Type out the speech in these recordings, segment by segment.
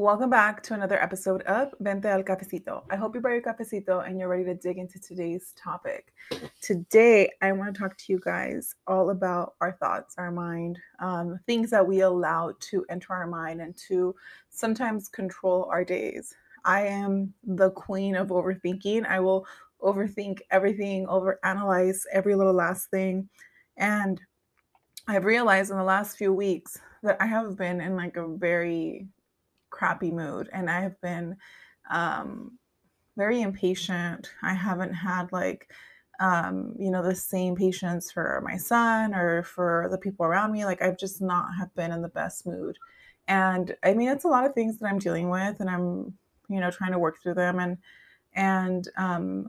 Welcome back to another episode of Vente al Cafecito. I hope you brought your cafecito and you're ready to dig into today's topic. Today, I want to talk to you guys all about our thoughts, our mind, um, things that we allow to enter our mind and to sometimes control our days. I am the queen of overthinking. I will overthink everything, overanalyze every little last thing. And I've realized in the last few weeks that I have been in like a very crappy mood and I have been um, very impatient. I haven't had like um, you know the same patience for my son or for the people around me. Like I've just not have been in the best mood. And I mean it's a lot of things that I'm dealing with and I'm you know trying to work through them and and um,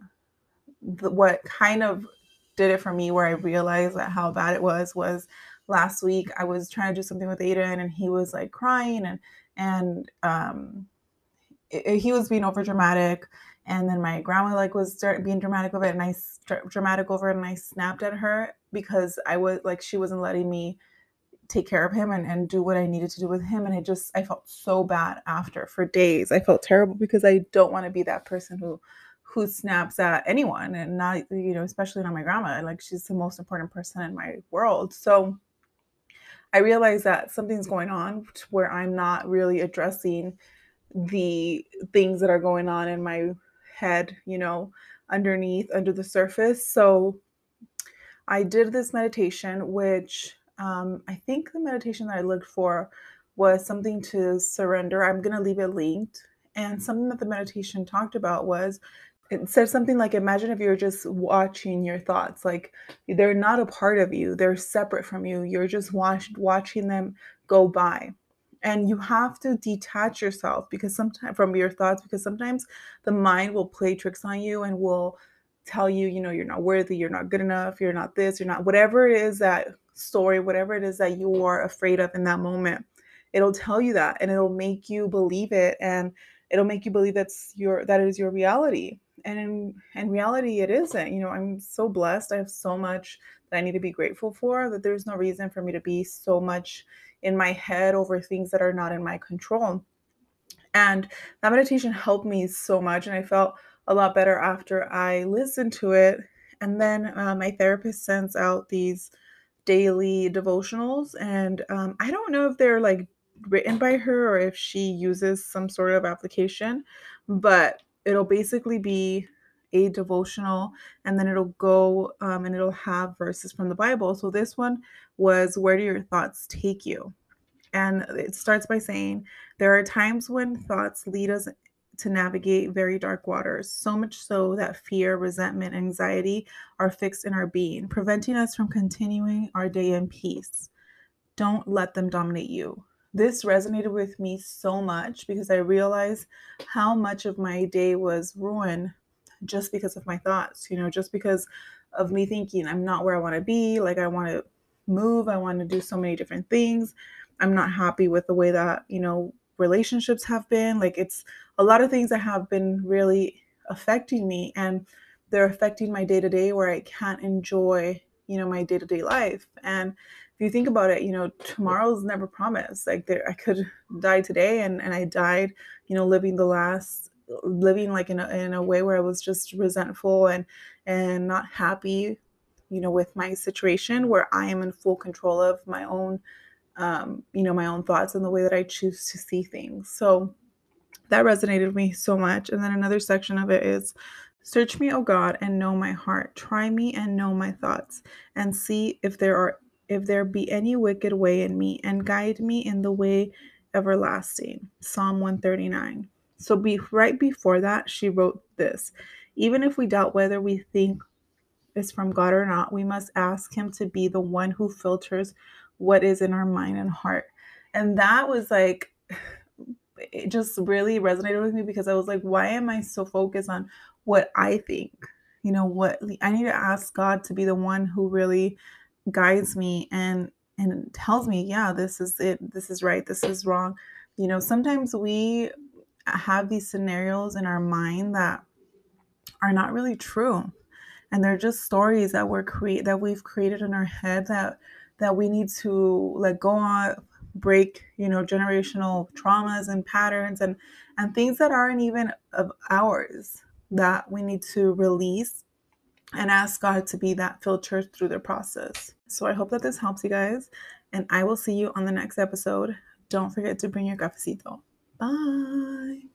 the, what kind of did it for me where I realized that how bad it was was last week I was trying to do something with Aiden and he was like crying and and um, it, he was being over dramatic and then my grandma like was being dramatic over it and I dramatic over it and I snapped at her because I was like she wasn't letting me take care of him and, and do what I needed to do with him and it just I felt so bad after for days. I felt terrible because I don't want to be that person who who snaps at anyone and not you know especially not my grandma like she's the most important person in my world. So I realize that something's going on where I'm not really addressing the things that are going on in my head, you know, underneath, under the surface. So I did this meditation, which um, I think the meditation that I looked for was something to surrender. I'm going to leave it linked. And something that the meditation talked about was it says something like imagine if you're just watching your thoughts like they're not a part of you they're separate from you you're just watch, watching them go by. And you have to detach yourself because sometimes from your thoughts because sometimes the mind will play tricks on you and will tell you you know you're not worthy you're not good enough you're not this you're not whatever it is that story whatever it is that you are afraid of in that moment it'll tell you that and it'll make you believe it and it'll make you believe that's your that is your reality and in, in reality it isn't you know i'm so blessed i have so much that i need to be grateful for that there's no reason for me to be so much in my head over things that are not in my control. And that meditation helped me so much and i felt a lot better after i listened to it. And then uh, my therapist sends out these daily devotionals and um, i don't know if they're like written by her or if she uses some sort of application but it'll basically be a devotional and then it'll go um, and it'll have verses from the Bible. So this one was Where do your thoughts take you? And it starts by saying, There are times when thoughts lead us to navigate very dark waters, so much so that fear, resentment, anxiety are fixed in our being, preventing us from continuing our day in peace. Don't let them dominate you this resonated with me so much because I realized how much of my day was ruined just because of my thoughts, you know, just because of me thinking I'm not where I want to be, like I want to move, I want to do so many different things. I'm not happy with the way that, you know, relationships have been. Like it's a lot of things that have been really affecting me and they're affecting my day to day where I can't enjoy, you know, my day to day life. And if you think about it, you know, tomorrow's never promised. Like there, I could die today, and and I died, you know, living the last, living like in a in a way where I was just resentful and and not happy, you know, with my situation where I am in full control of my own, um, you know, my own thoughts and the way that I choose to see things. So that resonated with me so much. And then another section of it is Search me, O God, and know my heart. Try me and know my thoughts, and see if there are if there be any wicked way in me, and guide me in the way everlasting. Psalm 139. So be right before that, she wrote this. Even if we doubt whether we think is from God or not, we must ask him to be the one who filters what is in our mind and heart. And that was like it just really resonated with me because I was like, why am I so focused on what I think? You know, what I need to ask God to be the one who really guides me and and tells me, yeah, this is it, this is right, this is wrong. You know, sometimes we have these scenarios in our mind that are not really true. And they're just stories that we're create that we've created in our head that that we need to let go on break, you know, generational traumas and patterns and and things that aren't even of ours that we need to release and ask God to be that filter through the process. So I hope that this helps you guys, and I will see you on the next episode. Don't forget to bring your cafecito. Bye.